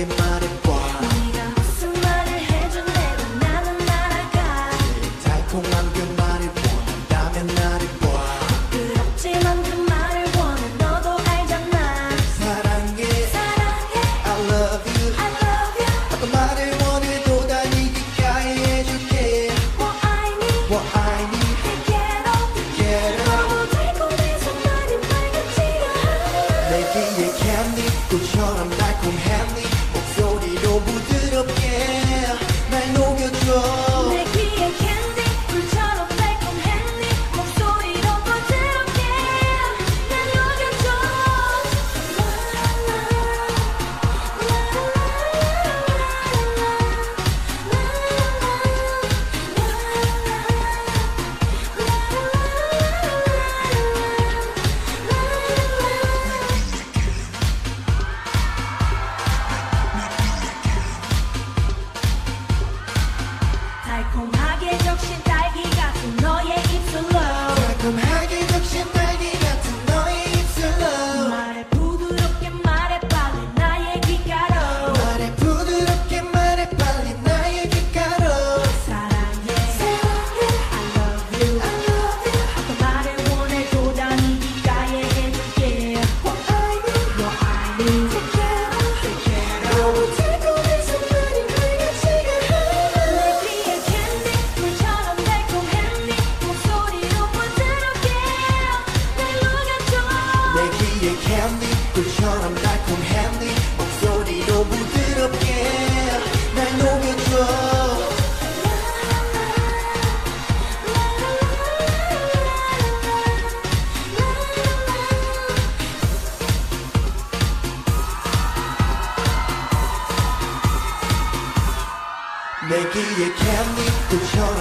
내게 말해봐. 네가 무슨 말을 해줘 내도 나는 날아가 달콤한 그 말을 원한다면 나를 봐. 부럽지만 그 말을 원해 너도 알잖아. 사랑해. 사랑해. I love you. I love you. 어떤 말을 원해도 다 네게까지 해줄게. What I need. What I need. Get up Get up 너무 달콤해 손날이 빨갛지가 않아 내기의 캔디 꽃처럼 달콤했니 우리도 부드럽게. 내 길에 캔디 그처럼